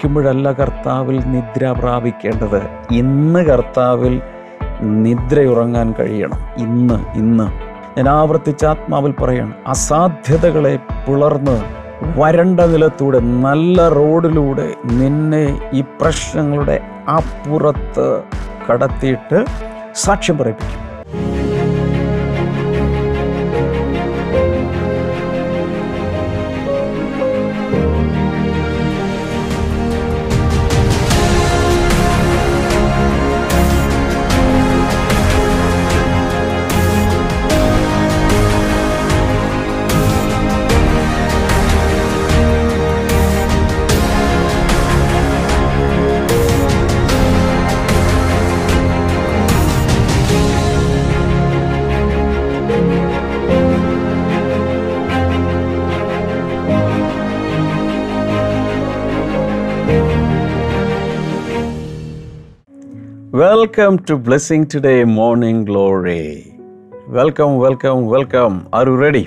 മരിക്കുമ്പോഴല്ല കർത്താവിൽ നിദ്ര പ്രാപിക്കേണ്ടത്. ഇന്ന് കർത്താവിൽ നിദ്രയുറങ്ങാൻ കഴിയണം. ഇന്ന് ഇന്ന്. ഞാൻ ആവർത്തിച്ച ആത്മാവിൽ പറയണം അസാധ്യതകളെ പിളർന്ന് വരണ്ട നിലത്തൂടെ നല്ല റോഡിലൂടെ നിന്നെ ഈ പ്രശ്നങ്ങളുടെ അപ്പുറത്ത് കടത്തിയിട്ട് സാക്ഷ്യം പറയിപ്പിക്കും. Welcome to blessing today morning glory welcome welcome welcome are you ready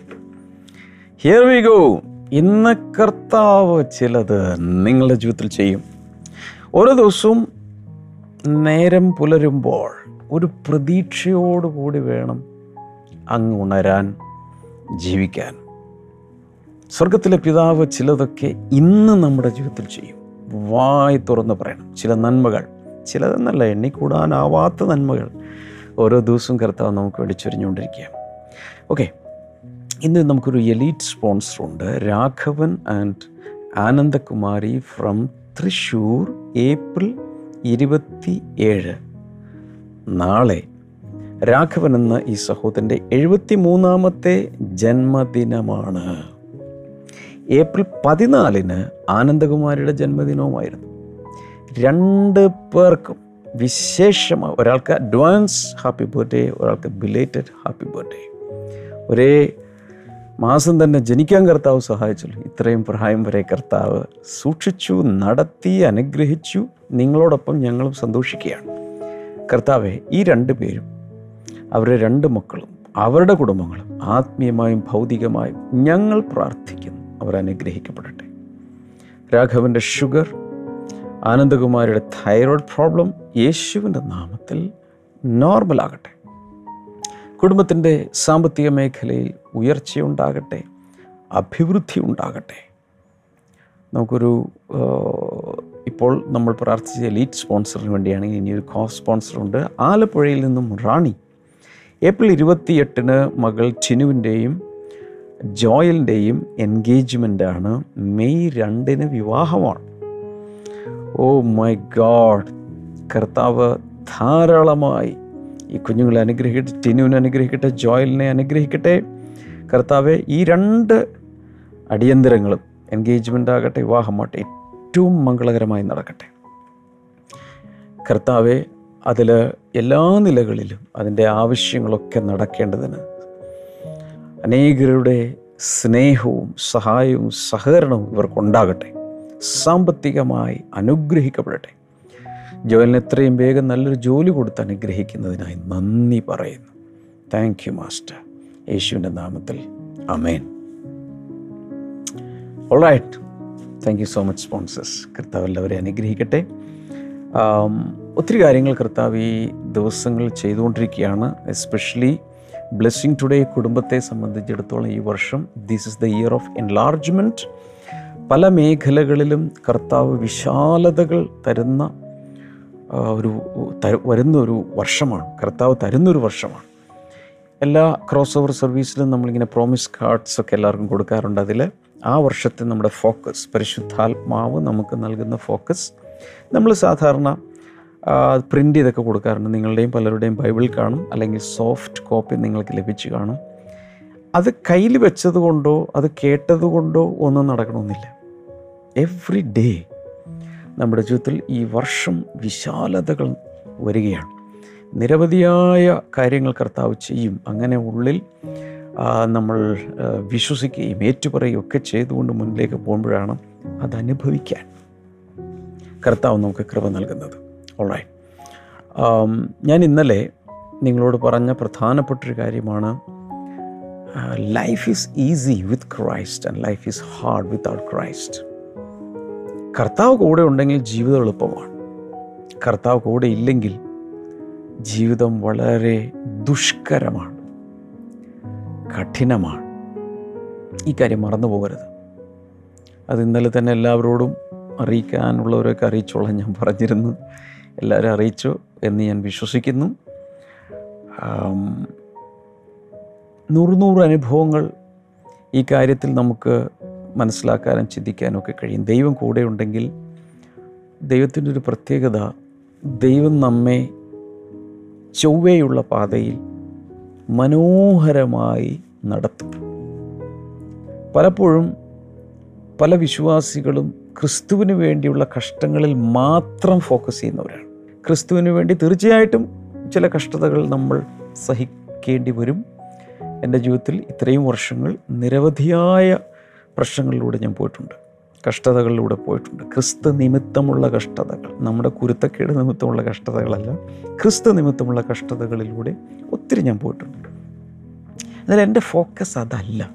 here we go ഇന്ന് കർത്താവ് ചിലത് നിങ്ങളുടെ ജീവിതത്തിൽ ചെയ്യും. ഓരോ ദിവസവും നേരം പുലരുമ്പോൾ ഒരു പ്രതീക്ഷയോടുകൂടി വേണം അങ്ങ് ഉണരാൻ ജീവിക്കാൻ. സ്വർഗത്തിലെ പിതാവ് ചിലതൊക്കെ ഇന്ന് നമ്മുടെ ജീവിതത്തിൽ ചെയ്യും. വായി തുറന്ന് പറയണം. ചില നന്മകൾ. ചിലതെന്നല്ല എണ്ണിക്കൂടാനാവാത്ത നന്മകൾ ഓരോ ദിവസവും കർത്താവ് നമുക്ക് വെടിച്ചൊരിഞ്ഞുകൊണ്ടിരിക്കുക ഓക്കെ ഇന്ന് നമുക്കൊരു എലീറ്റ് സ്പോൺസർ ഉണ്ട്. Raghavan and Anandakumari from Thrissur April ഇരുപത്തി ഏഴ് നാളെ രാഘവൻ എന്ന ഈ സഹോദരന്റെ എഴുപത്തി മൂന്നാമത്തെ ജന്മദിനമാണ്. ഏപ്രിൽ പതിനാലിന് ആനന്ദകുമാരിയുടെ ജന്മദിനവുമായിരുന്നു. രണ്ട് പേർക്കും വിശേഷമായി ഒരാൾക്ക് അഡ്വാൻസ് ഹാപ്പി ബർത്ത്ഡേ ഒരാൾക്ക് ബിലേറ്റഡ് ഹാപ്പി ബർത്ത്ഡേ ഒരേ മാസം തന്നെ ജനിക്കാൻ കർത്താവ് സഹായിച്ചല്ലോ. ഇത്രയും പ്രായം വരെ കർത്താവ് സൂക്ഷിച്ചു നടത്തി അനുഗ്രഹിച്ചു. നിങ്ങളോടൊപ്പം ഞങ്ങളും സന്തോഷിക്കുകയാണ്. കർത്താവെ ഈ രണ്ട് പേരും അവരുടെ രണ്ട് മക്കളും അവരുടെ കുടുംബങ്ങളും ആത്മീയമായും ഭൗതികമായും ഞങ്ങൾ പ്രാർത്ഥിക്കുന്നു. അവർ അനുഗ്രഹിക്കപ്പെടട്ടെ. രാഘവന്റെ ഷുഗർ ആനന്ദകുമാരിയുടെ തൈറോയ്ഡ് പ്രോബ്ലം യേശുവിന്റെ നാമത്തിൽ നോർമലാകട്ടെ കുടുംബത്തിന്റെ സാമ്പത്തിക മേഖലയിൽ ഉയർച്ചയുണ്ടാകട്ടെ അഭിവൃദ്ധി ഉണ്ടാകട്ടെ. നമുക്കൊരു ഇപ്പോൾ നമ്മൾ പ്രാർത്ഥിച്ച ലീഡ് സ്പോൺസറിന് വേണ്ടിയാണെങ്കിൽ ഇനിയൊരു കോ സ്പോൺസറുണ്ട് ആലപ്പുഴയിൽ നിന്നും റാണി. ഏപ്രിൽ ഇരുപത്തിയെട്ടിന് മകൾ ചിനുവിന്റെയും ജോയലിന്റെയും എൻഗേജ്മെന്റാണ് മെയ് രണ്ടിന് വിവാഹമാണ്. ഓ മൈ ഗാഡ് കർത്താവ് ധാരാളമായി ഈ കുഞ്ഞുങ്ങളെ അനുഗ്രഹിക്കട്ടെ ടിനുവിനെ അനുഗ്രഹിക്കട്ടെ ജോയലിനെ അനുഗ്രഹിക്കട്ടെ. കർത്താവെ ഈ രണ്ട് അടിയന്തരങ്ങളും എൻഗേജ്മെന്റ് ആകട്ടെ വിവാഹമാകട്ടെ ഏറ്റവും മംഗളകരമായി നടക്കട്ടെ. കർത്താവെ അതിൽ എല്ലാ നിലകളിലും അതിന്റെ ആവശ്യങ്ങളൊക്കെ നടക്കേണ്ടതിന് അനേകരുടെ സ്നേഹവും സഹായവും സഹകരണവും ഇവർക്കുണ്ടാകട്ടെ. സാമ്പത്തികമായി അനുഗ്രഹിക്കപ്പെടട്ടെ. ജോലിന് എത്രയും വേഗം നല്ലൊരു ജോലി കൊടുത്ത് അനുഗ്രഹിക്കുന്നതിനായി നന്ദി പറയുന്നു. താങ്ക് യു മാസ്റ്റർ യേശുവിന്റെ നാമത്തിൽ. അമേൻ alright thank you so much sponsors കർത്താവ് അനുഗ്രഹിക്കട്ടെ. ഒത്തിരി കാര്യങ്ങൾ കർത്താവ് ഈ ദിവസങ്ങൾ ചെയ്തുകൊണ്ടിരിക്കുകയാണ്. എസ്പെഷ്യലി ബ്ലെസ്സിങ് ടുഡേ കുടുംബത്തെ സംബന്ധിച്ചിടത്തോളം ഈ വർഷം. This is the year of enlargement പല മേഖലകളിലും കർത്താവ് വിശാലതകൾ തരുന്ന ഒരു വരുന്ന ഒരു വർഷമാണ്. കർത്താവ് തരുന്നൊരു വർഷമാണ്. എല്ലാ ക്രോസ് ഓവർ സർവീസിലും നമ്മളിങ്ങനെ പ്രോമിസ് കാർഡ്സ് ഒക്കെ എല്ലാവർക്കും കൊടുക്കാറുണ്ട്. അതിൽ ആ വർഷത്തെ നമ്മുടെ ഫോക്കസ് പരിശുദ്ധാത്മാവ് നമുക്ക് നൽകുന്ന ഫോക്കസ് നമ്മൾ സാധാരണ പ്രിന്റ് ചെയ്തൊക്കെ കൊടുക്കാറുണ്ട്. നിങ്ങളുടെയും പലരുടെയും ബൈബിൾ കാണും. അല്ലെങ്കിൽ സോഫ്റ്റ് കോപ്പി നിങ്ങൾക്ക് ലഭിച്ചു കാണും. അത് കയ്യിൽ വെച്ചത് കൊണ്ടോ അത് കേട്ടത് കൊണ്ടോ ഒന്നും നടക്കണമെന്നില്ല. എവ്രി ഡേ നമ്മുടെ ജീവിതത്തിൽ ഈ വർഷം വിശാലതകൾ വരികയാണ്. നിരവധിയായ കാര്യങ്ങൾ കർത്താവ് ചെയ്യും. അങ്ങനെ ഉള്ളിൽ നമ്മൾ വിശ്വസിക്കുകയും ഏറ്റുപറയുകയും ഒക്കെ ചെയ്തുകൊണ്ട് മുന്നിലേക്ക് പോകുമ്പോഴാണ് അത് അനുഭവിക്കാൻ കർത്താവ് നമുക്ക് കൃപ നൽകുന്നത്. ഓൾറൈറ്റ് ഞാൻ ഇന്നലെ നിങ്ങളോട് പറഞ്ഞ പ്രധാനപ്പെട്ടൊരു കാര്യമാണ് life is easy with Christ and life is hard without Christ കർത്താവ് കൂടെ ഉണ്ടെങ്കിൽ ജീവിതം എളുപ്പമാണ്. കർത്താവ് കൂടെ ഇല്ലെങ്കിൽ ജീവിതം വളരെ ദുഷ്കരമാണ്. കഠിനമാണ്. ഈ കാര്യം മറന്നു പോകരുത്. അത് ഇന്നലെ തന്നെ എല്ലാവരോടും അറിയിക്കാനുള്ളവരൊക്കെ അറിയിച്ചോളാം ഞാൻ പറഞ്ഞിരുന്നു. എല്ലാവരും അറിയിച്ചു എന്ന് ഞാൻ വിശ്വസിക്കുന്നു. നൂറ് നൂറ് അനുഭവങ്ങൾ ഈ കാര്യത്തിൽ നമുക്ക് മനസ്സിലാക്കാനും ചിന്തിക്കാനും ഒക്കെ കഴിയും. ദൈവം കൂടെ ഉണ്ടെങ്കിൽ ദൈവത്തിന്റെ ഒരു പ്രത്യേകത ദൈവം നമ്മെ ചൊവ്വയുള്ള പാതയിൽ മനോഹരമായി നടത്തും. പലപ്പോഴും പല വിശ്വാസികളും ക്രിസ്തുവിന് വേണ്ടിയുള്ള കഷ്ടങ്ങളിൽ മാത്രം ഫോക്കസ് ചെയ്യുന്നവരാണ്. ക്രിസ്തുവിന് വേണ്ടി തീർച്ചയായിട്ടും ചില കഷ്ടതകൾ നമ്മൾ സഹിക്കേണ്ടി വരും. എന്റെ ജീവിതത്തിൽ ഇത്രയും വർഷങ്ങൾ നിരവധിയായ പ്രശ്നങ്ങളിലൂടെ ഞാൻ പോയിട്ടുണ്ട്. കഷ്ടതകളിലൂടെ പോയിട്ടുണ്ട്. ക്രിസ്തു നിമിത്തമുള്ള കഷ്ടതകൾ നമ്മുടെ കുരുത്തക്കേട് നിമിത്തമുള്ള കഷ്ടതകളല്ല ക്രിസ്തു നിമിത്തമുള്ള കഷ്ടതകളിലൂടെ ഒത്തിരി ഞാൻ പോയിട്ടുണ്ട്. എന്നാൽ എന്റെ ഫോക്കസ് അതല്ല.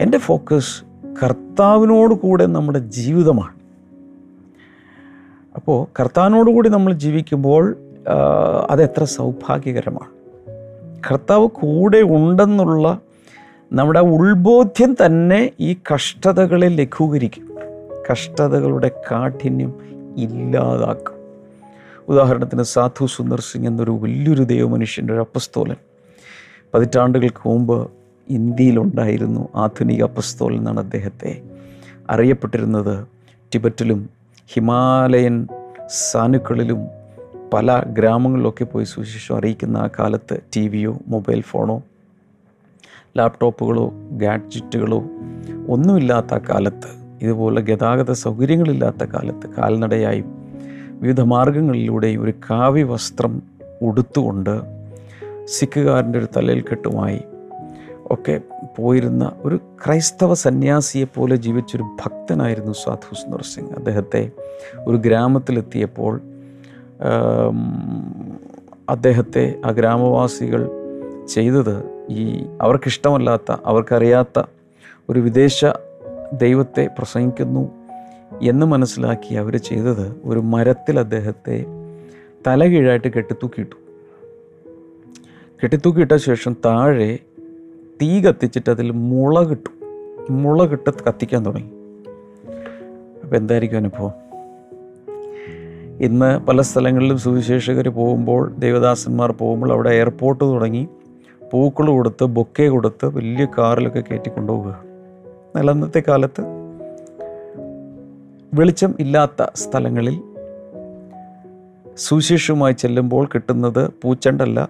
എന്റെ ഫോക്കസ് കർത്താവിനോട് കൂടെ നമ്മുടെ ജീവിതമാണ്. അപ്പോൾ കർത്താവിനോട് കൂടി നമ്മൾ ജീവിക്കുമ്പോൾ അതെത്ര സൗഭാഗ്യകരമാണ്. കർത്താവ് കൂടെ ഉണ്ടെന്നുള്ള നമ്മുടെ ഉൾബോധ്യം തന്നെ ഈ കഷ്ടതകളെ ലഘൂകരിക്കും. കഷ്ടതകളുടെ കാഠിന്യം ഇല്ലാതാക്കും. ഉദാഹരണത്തിന് സാധു സുന്ദർ സിംഗ് എന്നൊരു വലിയൊരു ദൈവമനുഷ്യന്റെ ഒരു അപ്പസ്തോലൻ. പതിറ്റാണ്ടുകൾക്ക് മുമ്പ് ഇന്ത്യയിലുണ്ടായിരുന്നു ആധുനിക അപ്പസ്തോലൻ എന്നാണ് അദ്ദേഹത്തെ. അറിയപ്പെട്ടിരുന്നത് ടിബറ്റിലും ഹിമാലയൻ സാനുക്കളിലും പല ഗ്രാമങ്ങളിലൊക്കെ പോയി സുവിശേഷം അറിയിക്കുന്ന ആ കാലത്ത് ടി വിയോ മൊബൈൽ ഫോണോ ലാപ്ടോപ്പുകളോ ഗാഡ്ജറ്റുകളോ ഒന്നുമില്ലാത്ത കാലത്ത് ഇതുപോലെ ഗതാഗത സൗകര്യങ്ങളില്ലാത്ത കാലത്ത് കാൽനടയായും വിവിധ മാർഗങ്ങളിലൂടെയും ഒരു കാവ്യ വസ്ത്രം ഉടുത്തുകൊണ്ട് സിഖുകാരന്റെ ഒരു തലയിൽ കെട്ടുമായി ഒക്കെ പോയിരുന്ന ഒരു ക്രൈസ്തവ സന്യാസിയെ പോലെ ജീവിച്ചൊരു ഭക്തനായിരുന്നു സാധു സുന്ദർ സിംഗ്. അദ്ദേഹത്തെ ഒരു ഗ്രാമത്തിലെത്തിയപ്പോൾ അദ്ദേഹത്തെ ആ ഗ്രാമവാസികൾ ചെയ്തത് ഈ അവർക്കിഷ്ടമല്ലാത്ത അവർക്കറിയാത്ത ഒരു വിദേശ ദൈവത്തെ പ്രസംഗിക്കുന്നു എന്ന് മനസ്സിലാക്കി അവർ ചെയ്തത് ഒരു മരത്തിൽ അദ്ദേഹത്തെ തലകീഴായിട്ട് കെട്ടിത്തൂക്കിയിട്ടു. കെട്ടിത്തൂക്കിയിട്ട ശേഷം താഴെ തീ കത്തിച്ചിട്ട് അതിൽ മുളകിട്ടു. മുളകിട്ട് കത്തിക്കാൻ തുടങ്ങി. അപ്പോൾ എന്തായിരിക്കും അനുഭവം? ഇന്ന് പല സ്ഥലങ്ങളിലും സുവിശേഷകർ പോകുമ്പോൾ ദേവദാസന്മാർ പോകുമ്പോൾ അവിടെ എയർപോർട്ട് തുടങ്ങി പൂക്കൾ കൊടുത്ത് ബൊക്കെ കൊടുത്ത് വലിയ കാറിലൊക്കെ കയറ്റി കൊണ്ടുപോവുക. എന്നാൽ അന്നത്തെ കാലത്ത് വെളിച്ചം ഇല്ലാത്ത സ്ഥലങ്ങളിൽ സുവിശേഷവുമായി ചെല്ലുമ്പോൾ കിട്ടുന്നത് പൂച്ചണ്ടല്ല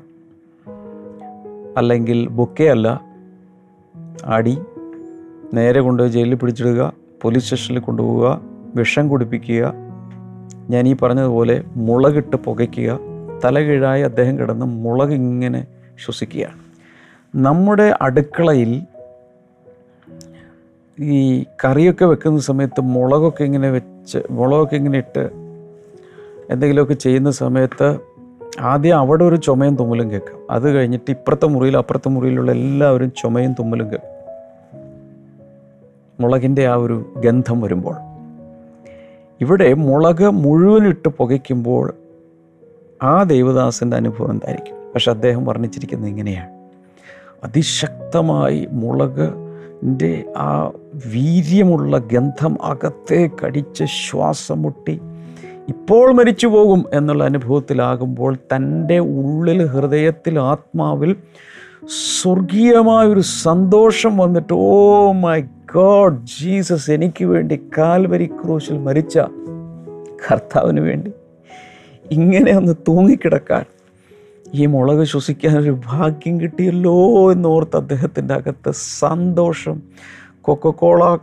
അല്ലെങ്കിൽ ബൊക്കെ അല്ല. അടി നേരെ കൊണ്ടുപോയി ജയിലിൽ പിടിച്ചിടുക പോലീസ് സ്റ്റേഷനിൽ കൊണ്ടുപോവുക വിഷം കുടിപ്പിക്കുക ഞാൻ ഈ പറഞ്ഞതുപോലെ മുളകിട്ട് പുകയ്ക്കുക തലകീഴായി അദ്ദേഹം കിടന്ന് മുളക് ഇങ്ങനെ ശ്വസിക്കുകയാണ്. നമ്മുടെ അടുക്കളയിൽ ഈ കറിയൊക്കെ വെക്കുന്ന സമയത്ത് മുളകൊക്കെ ഇങ്ങനെ വെച്ച് മുളകൊക്കെ ഇങ്ങനെ ഇട്ട് എന്തെങ്കിലുമൊക്കെ ചെയ്യുന്ന സമയത്ത് ആദ്യം അവിടെ ഒരു ചുമയും തുമ്മലും കേൾക്കും. അത് കഴിഞ്ഞിട്ട് ഇപ്പുറത്തെ മുറിയിൽ അപ്പുറത്തെ മുറിയിലുള്ള എല്ലാവരും ചുമയും തുമ്മലും കേൾക്കും. മുളകിന്റെ ആ ഒരു ഗന്ധം വരുമ്പോൾ. ഇവിടെ മുളക് മുഴുവനിട്ട് പുകയ്ക്കുമ്പോൾ ആ ദേവദാസിന്റെ അനുഭവം എന്തായിരിക്കും? പക്ഷെ അദ്ദേഹം വർണിച്ചിരിക്കുന്നത് ഇങ്ങനെയാണ്. അതിശക്തമായി മുളക് ന്റെ ആ വീര്യമുള്ള ഗന്ധം അകത്തെ കടിച്ച് ശ്വാസം മുട്ടി ഇപ്പോൾ മരിച്ചു പോകും എന്നുള്ള അനുഭവത്തിലാകുമ്പോൾ തന്റെ ഉള്ളിൽ ഹൃദയത്തിൽ ആത്മാവിൽ സ്വർഗീയമായൊരു സന്തോഷം വന്നിട്ട് ഓ മൈ ഗോഡ് ജീസസ് എനിക്ക് വേണ്ടി കാൽവരി ക്രൂശിൽ മരിച്ച കർത്താവിന് വേണ്ടി ഇങ്ങനെ ഒന്ന് തൂങ്ങിക്കിടക്കാൻ ഈ മുളക് ശ്വസിക്കാൻ ഒരു ഭാഗ്യം കിട്ടിയല്ലോ എന്നോർത്ത് അദ്ദേഹത്തിന്റെ അകത്ത് സന്തോഷം. കൊക്കക്കോള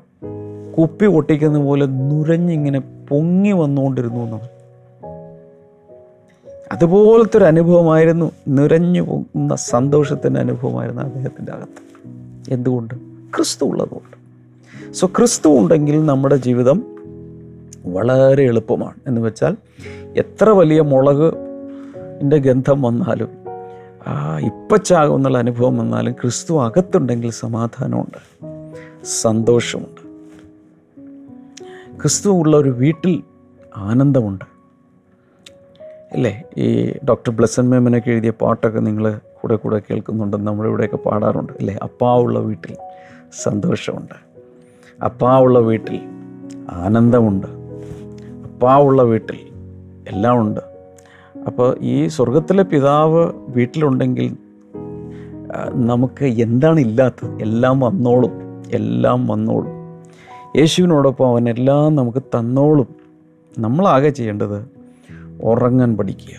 കുപ്പി പൊട്ടിക്കുന്ന പോലെ നുരഞ്ഞിങ്ങനെ പൊങ്ങി വന്നുകൊണ്ടിരുന്നു എന്നാണ് അതുപോലത്തെ ഒരു അനുഭവമായിരുന്നു നിറഞ്ഞു പോകുന്ന സന്തോഷത്തിന്റെ അനുഭവമായിരുന്നു അദ്ദേഹത്തിന്റെ അകത്ത്. എന്തുകൊണ്ട്? ക്രിസ്തു ഉള്ളതുകൊണ്ട്. സോ ക്രിസ്തു ഉണ്ടെങ്കിൽ നമ്മുടെ ജീവിതം വളരെ എളുപ്പമാണ്. എന്ന് വെച്ചാൽ എത്ര വലിയ മുളക് എന്റെ ഗന്ധം വന്നാലും ഇപ്പച്ചാകും എന്നുള്ള അനുഭവം വന്നാലും ക്രിസ്തു അകത്തുണ്ടെങ്കിൽ സമാധാനമുണ്ട് സന്തോഷമുണ്ട്. ക്രിസ്തു ഉള്ള ഒരു വീട്ടിൽ ആനന്ദമുണ്ട്. അല്ലേ? ഈ ഡോക്ടർ ബ്ലസൻ മേമനൊക്കെ എഴുതിയ പാട്ടൊക്കെ നിങ്ങൾ കൂടെ കൂടെ കേൾക്കുന്നുണ്ടെന്ന് നമ്മളിവിടെയൊക്കെ പാടാറുണ്ട്. അല്ലേ? അപ്പാവുള്ള വീട്ടിൽ സന്തോഷമുണ്ട്. അപ്പാവുള്ള വീട്ടിൽ ആനന്ദമുണ്ട്. അപ്പാവുള്ള വീട്ടിൽ എല്ലാം ഉണ്ട് അപ്പോൾ ഈ സ്വർഗത്തിലെ പിതാവ് വീട്ടിലുണ്ടെങ്കിൽ നമുക്ക് എന്താണ് ഇല്ലാത്തത്? എല്ലാം വന്നോളും. എല്ലാം വന്നോളും. യേശുവിനോടൊപ്പം അവൻ എല്ലാം നമുക്ക് തന്നോളും. നമ്മളാകെ ചെയ്യേണ്ടത് ഉറങ്ങാൻ പഠിക്കുക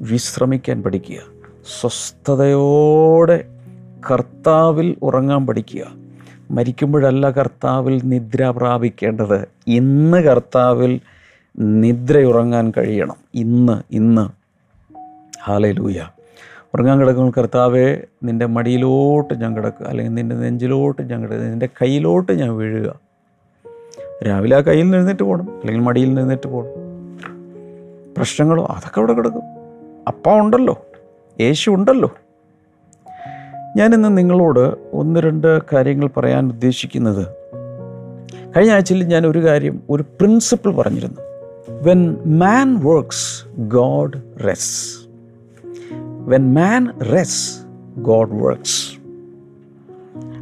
വിശ്രമിക്കാൻ പഠിക്കുക സ്വസ്ഥതയോടെ കർത്താവിൽ ഉറങ്ങാൻ പഠിക്കുക. മരിക്കുമ്പോഴല്ല കർത്താവിൽ നിദ്ര പ്രാപിക്കേണ്ടത്. ഇന്ന് കർത്താവിൽ നിദ്രയുറങ്ങാൻ കഴിയണം. ഇന്ന് ഇന്ന്. ഹാലലൂയ ഉറങ്ങാൻ കിടക്കുമ്പോൾ കർത്താവെ നിന്റെ മടിയിലോട്ട് ഞാൻ കിടക്കുക. അല്ലെങ്കിൽ നിന്റെ നെഞ്ചിലോട്ട് ഞാൻ കിടക്കുക. നിന്റെ കയ്യിലോട്ട് ഞാൻ വീഴുക. രാവിലെ ആ കയ്യിൽ നിന്നിട്ട് പോകണം അല്ലെങ്കിൽ മടിയിൽ നിന്നിട്ട് പോകണം പ്രശ്നങ്ങളോ അതൊക്കെ അവിടെ കിടക്കും. അപ്പ ഉണ്ടല്ലോ. യേശു ഉണ്ടല്ലോ. ഞാനിന്ന് നിങ്ങളോട് ഒന്ന് രണ്ട് കാര്യങ്ങൾ പറയാൻ ഉദ്ദേശിക്കുന്നത്. കഴിഞ്ഞ ആഴ്ചയിൽ ഞാൻ ഒരു കാര്യം ഒരു പ്രിൻസിപ്പിൾ പറഞ്ഞിരുന്നു. When man works God rests when man rests God works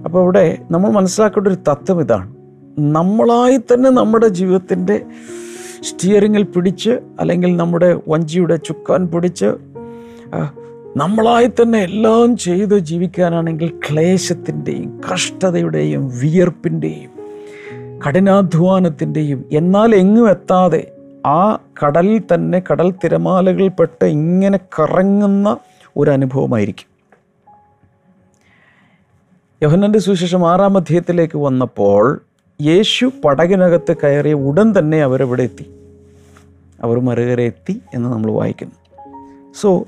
അപ്പോൾ അവിടെ നമ്മൾ മനസ്സിലാക്കേണ്ട ഒരു തത്വം ഇതാണ്. നമ്മളായി തന്നെ നമ്മുടെ ജീവിതത്തിന്റെ സ്റ്റിയറിങ്ങിൽ പിടിച്ച് അല്ലെങ്കിൽ നമ്മുടെ വഞ്ചിയുടെ ചുക്കാൻ പിടിച്ച് നമ്മളായി തന്നെ എല്ലാം ചെയ്ത് ജീവിക്കാനാണെങ്കിൽ ക്ലേശത്തിന്റെയും കഷ്ടതയുടെയും വിയർപ്പിന്റെയും കഠിനാധ്വാനത്തിന്റെയും എന്നാൽ എങ്ങും എത്താതെ ആ കടലിൽ തന്നെ കടൽ തിരമാലകളിൽപ്പെട്ട് ഇങ്ങനെ കറങ്ങുന്ന ഒരു അനുഭവമായിരിക്കും യോഹന്നന്റെ സുവിശേഷം ആറാം അധ്യായത്തിലേക്ക് വന്നപ്പോൾ യേശു പടകിനകത്ത് കയറിയ ഉടൻ തന്നെ അവരവിടെ എത്തി. അവർ മറുകര എത്തി എന്ന് നമ്മൾ വായിക്കുന്നു. സോ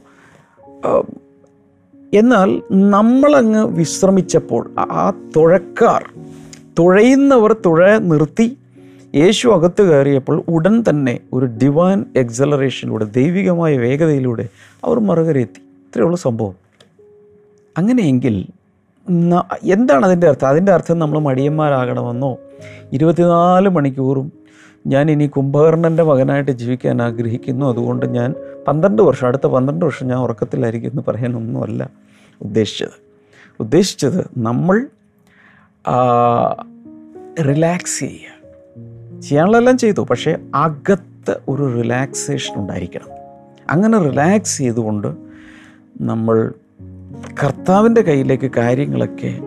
എന്നാൽ നമ്മളങ്ങ് വിശ്രമിച്ചപ്പോൾ ആ- തുഴക്കാർ തുഴയുന്നവർ തുഴ നിർത്തി യേശു അകത്ത് കയറിയപ്പോൾ ഉടൻ തന്നെ ഒരു ഡിവൈൻ എക്സലറേഷനിലൂടെ ദൈവികമായ വേഗതയിലൂടെ അവർ മറുകരയെത്തി ഇത്രയുള്ള സംഭവം. അങ്ങനെയെങ്കിൽ എന്താണ് അതിന്റെ അർത്ഥം? അതിന്റെ അർത്ഥം നമ്മൾ മടിയന്മാരാകണമെന്നോ? ഇരുപത്തിനാല് മണിക്കൂറും ഞാൻ ഇനി കുംഭകർണന്റെ മകനായിട്ട് ജീവിക്കാൻ ആഗ്രഹിക്കുന്നു. അതുകൊണ്ട് ഞാൻ പന്ത്രണ്ട് വർഷം അടുത്ത പന്ത്രണ്ട് വർഷം ഞാൻ ഉറക്കത്തിലായിരിക്കും എന്ന് പറയാനൊന്നുമല്ല ഉദ്ദേശിച്ചത്. ഉദ്ദേശിച്ചത് നമ്മൾ റിലാക്സ് ചെയ്യുക. ചെയ്യാനുള്ളതെല്ലാം ചെയ്തു പക്ഷേ അകത്ത് ഒരു റിലാക്സേഷൻ ഉണ്ടായിരിക്കണം. അങ്ങനെ റിലാക്സ് ചെയ്തുകൊണ്ട് നമ്മൾ കർത്താവിന്റെ കയ്യിലേക്ക് കാര്യങ്ങളൊക്കെ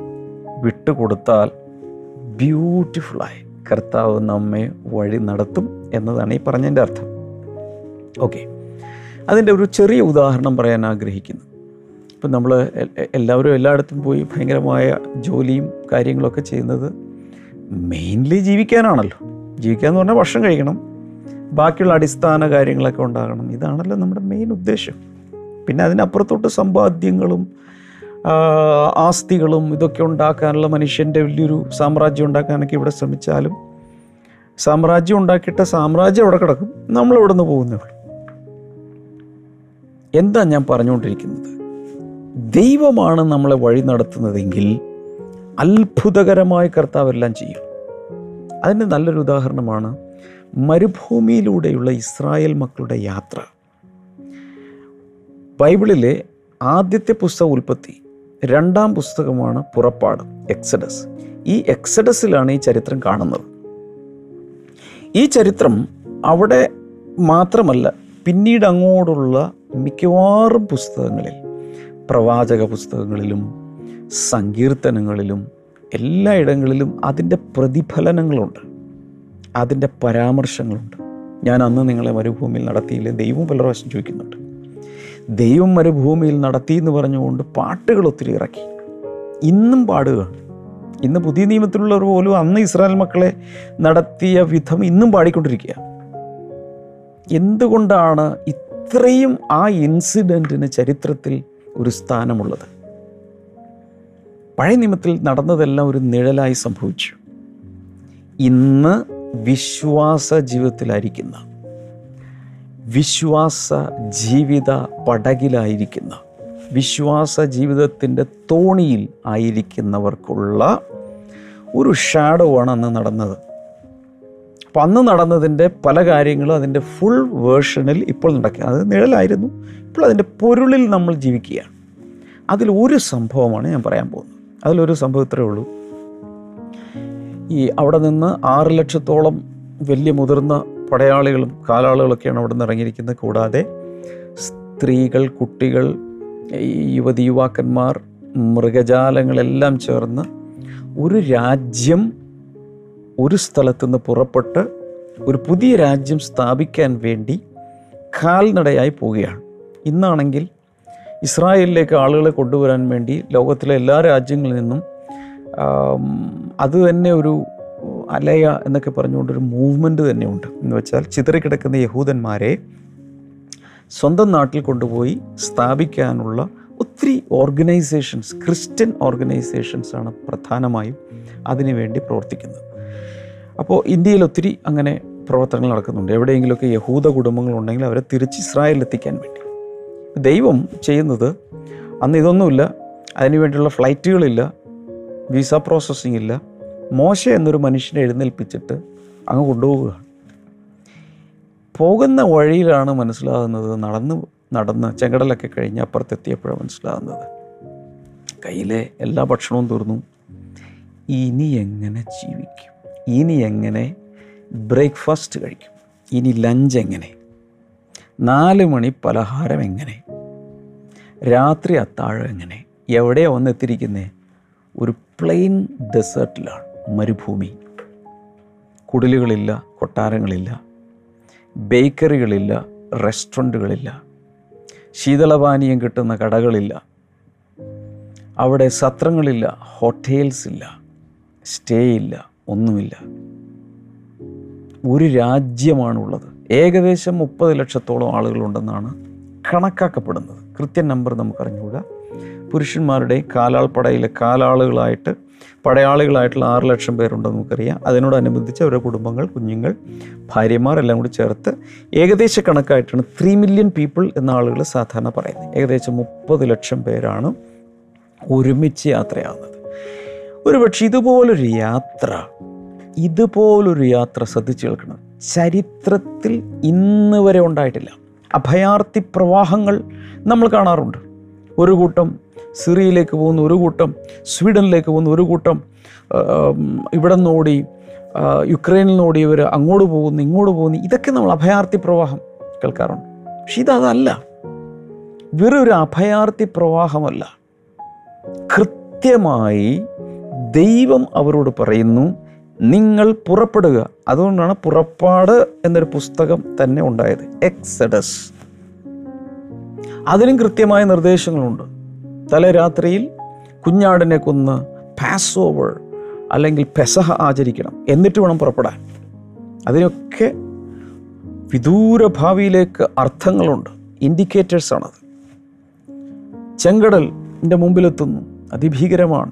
വിട്ടുകൊടുത്താൽ ബ്യൂട്ടിഫുള്ളായി കർത്താവ് നമ്മെ വഴി നടത്തും എന്നതാണ് ഈ പറഞ്ഞതിന്റെ അർത്ഥം. ഓക്കെ അതിന്റെ ഒരു ചെറിയ ഉദാഹരണം പറയാൻ ആഗ്രഹിക്കുന്നു. ഇപ്പം നമ്മൾ എല്ലാവരും എല്ലായിടത്തും പോയി ഭയങ്കരമായ ജോലിയും കാര്യങ്ങളൊക്കെ ചെയ്യുന്നത് മെയിൻലി ജീവിക്കാനാണല്ലോ. ജീവിക്കുക എന്ന് പറഞ്ഞാൽ ഭക്ഷണം കഴിക്കണം. ബാക്കിയുള്ള അടിസ്ഥാന കാര്യങ്ങളൊക്കെ ഉണ്ടാകണം. ഇതാണല്ലോ നമ്മുടെ മെയിൻ ഉദ്ദേശം. പിന്നെ അതിനപ്പുറത്തോട്ട് സമ്പാദ്യങ്ങളും ആസ്തികളും ഇതൊക്കെ ഉണ്ടാക്കാനുള്ള മനുഷ്യന്റെ വലിയൊരു സാമ്രാജ്യം ഉണ്ടാക്കാനൊക്കെ ഇവിടെ ശ്രമിച്ചാലും സാമ്രാജ്യം ഉണ്ടാക്കിയിട്ട് സാമ്രാജ്യം അവിടെ കിടക്കും. നമ്മൾ ഇവിടെ നിന്ന് പോകുന്നേ എന്താ ഞാൻ പറഞ്ഞുകൊണ്ടിരിക്കുന്നത്? ദൈവമാണ് നമ്മളെ വഴി നടത്തുന്നതെങ്കിൽ അത്ഭുതകരമായ കർത്താവെല്ലാം ചെയ്യും. അതിന് നല്ലൊരു ഉദാഹരണമാണ് മരുഭൂമിയിലൂടെയുള്ള ഇസ്രായേൽ മക്കളുടെ യാത്ര. ബൈബിളിലെ ആദ്യത്തെ പുസ്തക ഉൽപ്പത്തി രണ്ടാം പുസ്തകമാണ് പുറപ്പാട് എക്സഡസ്. ഈ എക്സഡസിലാണ് ഈ ചരിത്രം കാണുന്നത്. ഈ ചരിത്രം അവിടെ മാത്രമല്ല പിന്നീട് അങ്ങോട്ടുള്ള മിക്കവാറും പുസ്തകങ്ങളിൽ പ്രവാചക പുസ്തകങ്ങളിലും സങ്കീർത്തനങ്ങളിലും എല്ലായിടങ്ങളിലും അതിന്റെ പ്രതിഫലനങ്ങളുണ്ട്. അതിന്റെ പരാമർശങ്ങളുണ്ട്. ഞാൻ അന്ന് നിങ്ങളെ മരുഭൂമിയിൽ നടത്തിയില്ലേ? ദൈവം പല പ്രാവശ്യം ചോദിക്കുന്നുണ്ട്. ദൈവം മരുഭൂമിയിൽ നടത്തി എന്ന് പറഞ്ഞുകൊണ്ട് പാട്ടുകൾ ഒത്തിരി ഇറക്കി. ഇന്നും പാടുകയാണ്. ഇന്ന് പുതിയ നിയമത്തിലുള്ളവർ പോലും അന്ന് ഇസ്രായേൽ മക്കളെ നടത്തിയ വിധം ഇന്നും പാടിക്കൊണ്ടിരിക്കുക എന്തുകൊണ്ടാണ് ഇത്രയും ആ ഇൻസിഡന്റിന് ചരിത്രത്തിൽ ഒരു സ്ഥാനമുള്ളത്. പഴയ നിയമത്തിൽ നടന്നതെല്ലാം ഒരു നിഴലായി സംഭവിച്ചു. ഇന്ന് വിശ്വാസ ജീവിതത്തിലായിരിക്കുന്ന വിശ്വാസ ജീവിത പടകിലായിരിക്കുന്ന വിശ്വാസ ജീവിതത്തിന്റെ തോണിയിൽ ആയിരിക്കുന്നവർക്കുള്ള ഒരു ഷാഡോ ആണ് അന്ന് നടന്നത്. അപ്പം അന്ന് നടന്നതിന്റെ പല കാര്യങ്ങളും അതിന്റെ ഫുൾ വേർഷനിൽ ഇപ്പോൾ നടക്കുക അത് നിഴലായിരുന്നു. ഇപ്പോൾ അതിന്റെ പൊരുളിൽ നമ്മൾ ജീവിക്കുകയാണ്. അതിൽ ഒരു സംഭവമാണ് ഞാൻ പറയാൻ പോകുന്നത്. അതിലൊരു സംഭവം ഇത്രയേ ഉള്ളൂ. ഈ അവിടെ നിന്ന് ആറ് ലക്ഷത്തോളം വലിയ മുതിർന്ന പടയാളികളും കാലാളുകളൊക്കെയാണ് അവിടെ നിന്ന് ഇറങ്ങിയിരിക്കുന്നത്. കൂടാതെ സ്ത്രീകൾ കുട്ടികൾ യുവതി യുവാക്കന്മാർ മൃഗജാലങ്ങളെല്ലാം ചേർന്ന് ഒരു രാജ്യം ഒരു സ്ഥലത്തുനിന്ന് പുറപ്പെട്ട് ഒരു പുതിയ രാജ്യം സ്ഥാപിക്കാൻ വേണ്ടി കാൽനടയായി പോവുകയാണ്. ഇന്നാണെങ്കിൽ ഇസ്രായേലിലേക്ക് ആളുകളെ കൊണ്ടുവരാൻ വേണ്ടി ലോകത്തിലെ എല്ലാ രാജ്യങ്ങളിൽ നിന്നും അത് തന്നെ ഒരു അലയ എന്നൊക്കെ പറഞ്ഞുകൊണ്ടൊരു മൂവ്മെന്റ് തന്നെയുണ്ട്. എന്ന് വെച്ചാൽ ചിതറിക്കിടക്കുന്ന യഹൂദന്മാരെ സ്വന്തം നാട്ടിൽ കൊണ്ടുപോയി സ്ഥാപിക്കാനുള്ള ഒത്തിരി ഓർഗനൈസേഷൻസ് ക്രിസ്ത്യൻ ഓർഗനൈസേഷൻസാണ് പ്രധാനമായും അതിനുവേണ്ടി പ്രവർത്തിക്കുന്നത്. അപ്പോൾ ഇന്ത്യയിൽ ഒത്തിരി അങ്ങനെ പ്രവർത്തനങ്ങൾ നടക്കുന്നുണ്ട്. എവിടെയെങ്കിലുമൊക്കെ യഹൂദ കുടുംബങ്ങളുണ്ടെങ്കിൽ അവരെ തിരിച്ച് ഇസ്രായേലിൽ എത്തിക്കാൻ വേണ്ടി. ദൈവം ചെയ്യുന്നത് അന്ന് ഇതൊന്നുമില്ല. അതിനുവേണ്ടിയുള്ള ഫ്ലൈറ്റുകളില്ല. വിസ പ്രോസസ്സിംഗ് ഇല്ല. മോശ എന്നൊരു മനുഷ്യനെ എഴുന്നേൽപ്പിച്ചിട്ട് അങ്ങ് കൊണ്ടുപോവുകയാണ്. പോകുന്ന വഴിയിലാണ് മനസ്സിലാകുന്നത് നടന്ന് നടന്ന് ചെങ്കടലൊക്കെ കഴിഞ്ഞ് അപ്പുറത്തെത്തിയപ്പോഴാണ് മനസ്സിലാകുന്നത്. കയ്യിലെ എല്ലാ ഭക്ഷണവും തീർന്നു. ഇനി എങ്ങനെ ജീവിക്കും? ഇനി എങ്ങനെ? ബ്രേക്ക്ഫാസ്റ്റ് കഴിക്കും. ഇനി ലഞ്ച് എങ്ങനെ? നാല് മണി പലഹാരം എങ്ങനെ? രാത്രി അത്താഴം എങ്ങനെ? എവിടെയാണ് വന്നെത്തിയിരിക്കുന്നത് ഒരു പ്ലെയിൻ ഡെസേർട്ടിലാണ് മരുഭൂമി. കുടിലുകളില്ല കൊട്ടാരങ്ങളില്ല. ബേക്കറികളില്ല റെസ്റ്റോറന്റുകളില്ല. ശീതളപാനീയം കിട്ടുന്ന കടകളില്ല. അവിടെ സത്രങ്ങളില്ല ഹോട്ടൽസ് ഇല്ല സ്റ്റേ ഇല്ല ഒന്നുമില്ല. ഒരു രാജ്യമാണുള്ളത്. ഏകദേശം മുപ്പത് ലക്ഷത്തോളം ആളുകളുണ്ടെന്നാണ് കണക്കാക്കപ്പെടുന്നത്. കൃത്യം നമ്പർ നമുക്കറിഞ്ഞുകൂടാ. പുരുഷന്മാരുടെ കാലാൾപ്പടയിലെ കാലാളുകളായിട്ട് പടയാളികളായിട്ടുള്ള ആറ് ലക്ഷം പേരുണ്ടെന്ന് നമുക്കറിയാം. അതിനോടനുബന്ധിച്ച് അവരുടെ കുടുംബങ്ങൾ കുഞ്ഞുങ്ങൾ ഭാര്യമാർ എല്ലാം കൂടി ചേർത്ത് ഏകദേശ കണക്കായിട്ടാണ് ത്രീ മില്യൺ പീപ്പിൾ എന്ന ആളുകൾ സാധാരണ പറയുന്നത്. ഏകദേശം മുപ്പത് ലക്ഷം പേരാണ് ഒരുമിച്ച് ഒരുപക്ഷെ ഇതുപോലൊരു യാത്ര ഇതുപോലൊരു യാത്ര ശ്രദ്ധിച്ചു കേൾക്കണം. ചരിത്രത്തിൽ ഇന്ന് വരെ ഉണ്ടായിട്ടില്ല. അഭയാർത്ഥി പ്രവാഹങ്ങൾ നമ്മൾ കാണാറുണ്ട്. ഒരു കൂട്ടം സിറിയയിലേക്ക് പോകുന്ന ഒരു കൂട്ടം സ്വീഡനിലേക്ക് പോകുന്ന ഒരു കൂട്ടം ഇവിടെ നിന്ന് ഓടി ആ, യുക്രൈനിൽ നിന്ന് ഓടിയവർ അങ്ങോട്ട് പോകുന്നു ഇങ്ങോട്ട് പോകുന്നു. ഇതൊക്കെ നമ്മൾ അഭയാർത്ഥി പ്രവാഹം കേൾക്കാറുണ്ട്. പക്ഷെ ഇതല്ല വെറൊരു അഭയാർത്ഥി പ്രവാഹമല്ല. കൃത്യമായി ദൈവം അവരോട് പറയുന്നു നിങ്ങൾ പുറപ്പെടുക. അതുകൊണ്ടാണ് പുറപ്പാട് എന്നൊരു പുസ്തകം തന്നെ ഉണ്ടായത് എക്സഡസ്. അതിനും കൃത്യമായ നിർദ്ദേശങ്ങളുണ്ട്. തലരാത്രിയിൽ കുഞ്ഞാടിനെ കൊന്ന് പാസ് ഓവർ അല്ലെങ്കിൽ പെസഹ ആചരിക്കണം. എന്നിട്ട് വേണം പുറപ്പെടാൻ. അതിനൊക്കെ വിദൂര ഭാവിയിലേക്ക് അർത്ഥങ്ങളുണ്ട് ഇൻഡിക്കേറ്റേഴ്സാണത് ചെങ്കടലിന്റെ മുമ്പിലെത്തുന്നു അതിഭീകരമാണ്.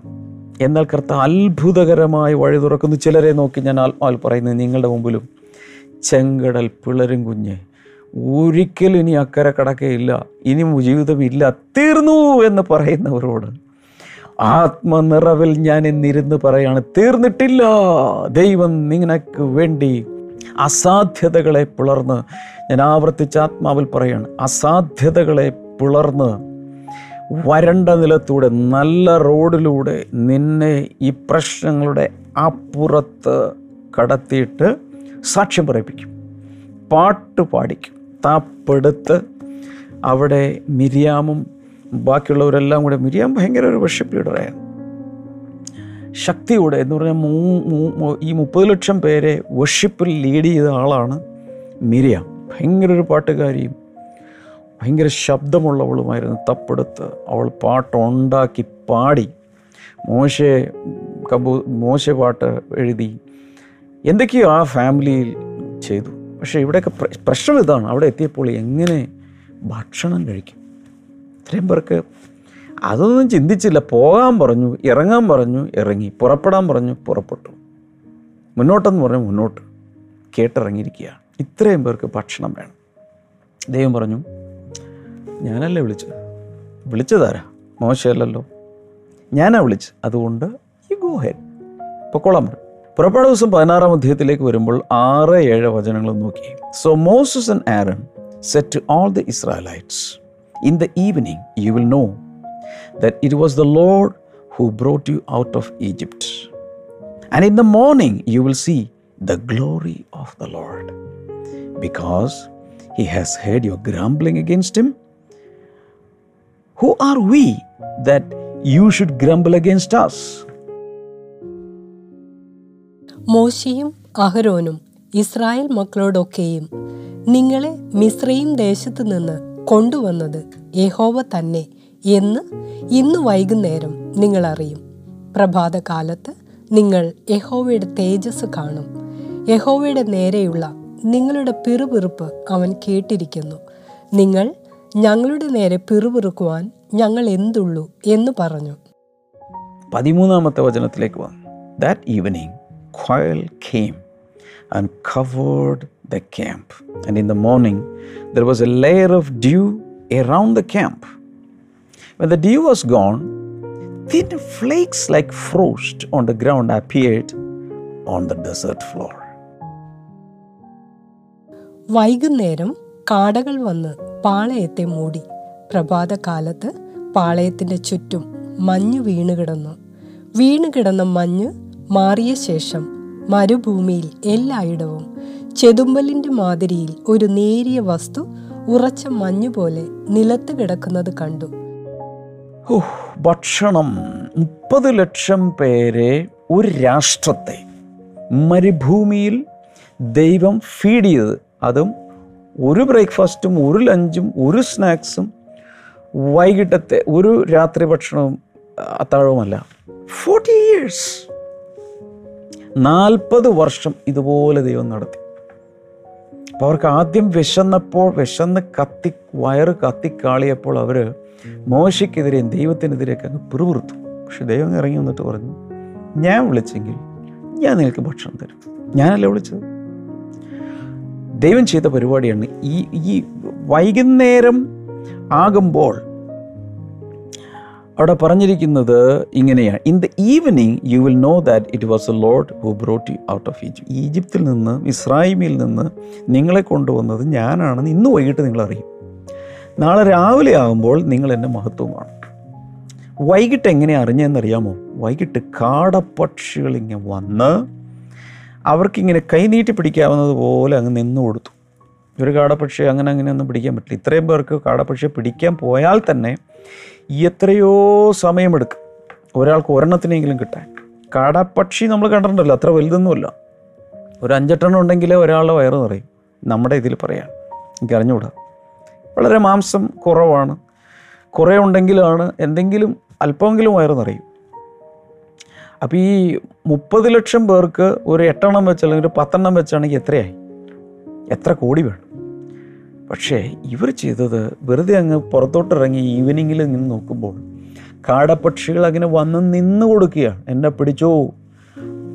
എന്നാൽ കർത്ത അത്ഭുതകരമായി വഴി തുറക്കുന്നു. ചിലരെ നോക്കി ഞാൻ ആത്മാവിൽ പറയുന്നത് നിങ്ങളുടെ മുമ്പിലും ചെങ്കടൽ പിളരും കുഞ്ഞ്. ഒരിക്കലും ഇനി അക്കരെ കടക്കയില്ല. ഇനി ജീവിതമില്ല തീർന്നു എന്ന് പറയുന്നവരോട് ആത്മനിറവിൽ ഞാൻ എന്നിരുന്ന് പറയാണ് തീർന്നിട്ടില്ല. ദൈവം നിനക്ക് വേണ്ടി അസാധ്യതകളെ പിളർന്ന് ഞാൻ ആവർത്തിച്ച് ആത്മാവിൽ പറയാണ് അസാധ്യതകളെ പിളർന്ന് വരണ്ട നിലത്തൂടെ നല്ല റോഡിലൂടെ നിന്നെ ഈ പ്രശ്നങ്ങളുടെ അപ്പുറത്ത് കടത്തിയിട്ട് സാക്ഷ്യം പറയിപ്പിക്കും. പാട്ട് പാടിക്കും. താപ്പെടുത്ത് അവിടെ മിരിയാമും ബാക്കിയുള്ളവരെല്ലാം കൂടെ മിരിയാം ഭയങ്കര ഒരു വർഷിപ്പ് ലീഡറായിരുന്നു ശക്തിയോടെ എന്ന് പറഞ്ഞാൽ മൂ ഈ മുപ്പത് ലക്ഷം പേരെ വർഷിപ്പിൽ ലീഡ് ചെയ്ത ആളാണ് മിരിയാം. ഭയങ്കര ഒരു പാട്ടുകാരിയും ഭയങ്കര ശബ്ദമുള്ളവളുമായിരുന്നു തപ്പെടുത്ത്. അവൾ പാട്ടുണ്ടാക്കി പാടി. മോശെ കബൂ മോശ പാട്ട് എഴുതി. എന്തൊക്കെയോ ആ ഫാമിലിയിൽ ചെയ്തു. പക്ഷേ ഇവിടെയൊക്കെ പ്ര- പ്രശ്നം ഇതാണ്. അവിടെ എത്തിയപ്പോൾ എങ്ങനെ ഭക്ഷണം കഴിക്കും? ഇത്രയും പേർക്ക് അതൊന്നും ചിന്തിച്ചില്ല. പോകാൻ പറഞ്ഞു ഇറങ്ങാൻ പറഞ്ഞു ഇറങ്ങി. പുറപ്പെടാൻ പറഞ്ഞു പുറപ്പെട്ടു. മുന്നോട്ടെന്ന് പറഞ്ഞു മുന്നോട്ട് കേട്ടിറങ്ങിയിരിക്കുക ഇത്രയും പേർക്ക് ഭക്ഷണം വേണം. ദൈവം പറഞ്ഞു ഞാനല്ലേ വിളിച്ചത്? വിളിച്ചതാരാ? മോശമല്ലല്ലോ ഞാനാ വിളിച്ച് അതുകൊണ്ട് ഈ ഗോ ഹെഡ് പൊക്കോളാൻ പറഞ്ഞു പുറപ്പാട് ദിവസം പതിനാറാം അധ്യായത്തിലേക്ക് വരുമ്പോൾ ആറ് ഏഴ് വചനങ്ങൾ നോക്കി. So Moses and Aaron said to all the Israelites in the evening you will know that it was the Lord who brought you out of Egypt and in the morning you will see the glory of the Lord because he has heard your grumbling against him who are we that you should grumble against us? മോശയും അഹരോനും Israel മക്കളോടൊക്കെയും നിങ്ങളെ മിശ്രയും ദേശത്തു നിന്ന് കൊണ്ടുവന്നത് യഹോവ തന്നെ എന്ന് ഇന്ന് വൈകുന്നേരം നിങ്ങൾ അറിയും. പ്രഭാതകാലത്ത് നിങ്ങൾ യഹോവയുടെ തേജസ് കാണും. യഹോവയുടെ നേരെയുള്ള നിങ്ങളുടെ പിറുപിറുപ്പ് അവൻ കേട്ടിരിക്കുന്നു. നിങ്ങൾ ഞങ്ങളുടെ നേരെ പിറുപിറുക്കുവാൻ ഞങ്ങൾ എന്തുള്ളൂ എന്ന് പറഞ്ഞു. പതിമൂന്നാമത്തെ വചനത്തിലേക്ക് വന്നു that evening quail came and covered the camp and in the morning there was a layer of dew around the camp When the dew was gone, thin flakes like frost on the ground appeared on the desert floor. വൈകുന്നേരം കാടകൾ വന്ന് പാളയത്തെ മൂടി. പ്രഭാതകാലത്ത് പാളയത്തിന്റെ ചുറ്റും മഞ്ഞ് വീണുകിടന്നു വീണുകിടന്ന മഞ്ഞ് മാറിയ ശേഷം മരുഭൂമിയിൽ എല്ലായിടവും ചെതുമ്പലിന്റെ മാതിരിയിൽ ഒരു നേരിയ വസ്തു ഉറച്ച മഞ്ഞു പോലെ നിലത്ത് കിടക്കുന്നത് കണ്ടു. ഭക്ഷണം. മുപ്പത് ലക്ഷം പേരെ ഒരു രാഷ്ട്രത്തെ. മരുഭൂമിയിൽ ദൈവം ഫീഡ് ചെയ്തത്. അതും ഒരു ബ്രേക്ക്ഫാസ്റ്റും ഒരു ലഞ്ചും ഒരു സ്നാക്സും വൈകിട്ടത്തെ ഒരു രാത്രി ഭക്ഷണവും അത്താഴവുമല്ല. Forty years. നാൽപ്പത് വർഷം ഇതുപോലെ ദൈവം നടത്തി. അപ്പോൾ അവർക്ക് ആദ്യം വിശന്നപ്പോൾ വിശന്ന് കത്തി വയറ് കത്തിക്കാളിയപ്പോൾ അവർ മോശയ്ക്കെതിരെയും ദൈവത്തിനെതിരെയൊക്കെ അങ്ങ് പിറുപിറുത്തു. പക്ഷെ ദൈവം ഇറങ്ങി വന്നിട്ട് പറഞ്ഞു ഞാൻ വിളിച്ചെങ്കിൽ ഞാൻ നിങ്ങൾക്ക് ഭക്ഷണം തരും. ഞാനല്ലേ വിളിച്ചത്? ദൈവം ചെയ്ത പരിപാടിയാണ്. ഈ ഈ വൈകുന്നേരം ആകുമ്പോൾ അവിടെ പറഞ്ഞിരിക്കുന്നത് ഇങ്ങനെയാണ്. In the evening you will know that it was a Lord who brought you out of Egypt ഈജിപ്തിൽ നിന്ന് ഇസ്രായേമിൽ നിന്ന് നിങ്ങളെ കൊണ്ടുവന്നത് ഞാനാണെന്ന് ഇന്ന് വൈകിട്ട് നിങ്ങളറിയും നാളെ രാവിലെ ആകുമ്പോൾ നിങ്ങൾ എന്റെ മഹത്വമാണ്. വൈകിട്ട് എങ്ങനെ അറിഞ്ഞതെന്നറിയാമോ? വൈകിട്ട് കാടപ്പക്ഷികളിങ്ങനെ വന്ന് അവർക്കിങ്ങനെ കൈനീട്ടി പിടിക്കാവുന്നത് പോലെ അങ്ങ് നിന്നു കൊടുത്തു. ഒരു കാടപ്പക്ഷിയെ അങ്ങനെ അങ്ങനെ ഒന്നും പിടിക്കാൻ പറ്റില്ല. ഇത്രയും പേർക്ക് കാടപ്പക്ഷിയെ പിടിക്കാൻ പോയാൽ തന്നെ എത്രയോ സമയമെടുക്കും. ഒരാൾക്ക് ഒരെണ്ണത്തിനെങ്കിലും കിട്ടാൻ. കാടപ്പക്ഷി നമ്മൾ കണ്ടിട്ടുണ്ടല്ലോ അത്ര വലുതൊന്നുമല്ല. ഒരു അഞ്ചെട്ടെണ്ണം ഉണ്ടെങ്കിൽ ഒരാളുടെ വയറ് നിറയും. നമ്മുടെ ഇതിൽ പറയാം. എനിക്ക് അറിഞ്ഞുകൂടാ? വളരെ മാംസം കുറവാണ്. കുറേ ഉണ്ടെങ്കിലാണ് എന്തെങ്കിലും അല്പമെങ്കിലും വയറ് നിറയും. അപ്പോൾ ഈ മുപ്പത് ലക്ഷം പേർക്ക് ഒരു എട്ടെണ്ണം വെച്ച് അല്ലെങ്കിൽ ഒരു പത്തെണ്ണം വെച്ചാണെങ്കിൽ എത്രയായി? എത്ര കോടി വേണം? പക്ഷേ ഇവർ ചെയ്തത് വെറുതെ അങ്ങ് പുറത്തോട്ട് ഇറങ്ങി ഈവനിങ്ങിൽ നിന്ന് നോക്കുമ്പോൾ കാടപ്പക്ഷികൾ അങ്ങനെ വന്ന് നിന്ന് കൊടുക്കുകയാണ്. എന്നെ പിടിച്ചോ?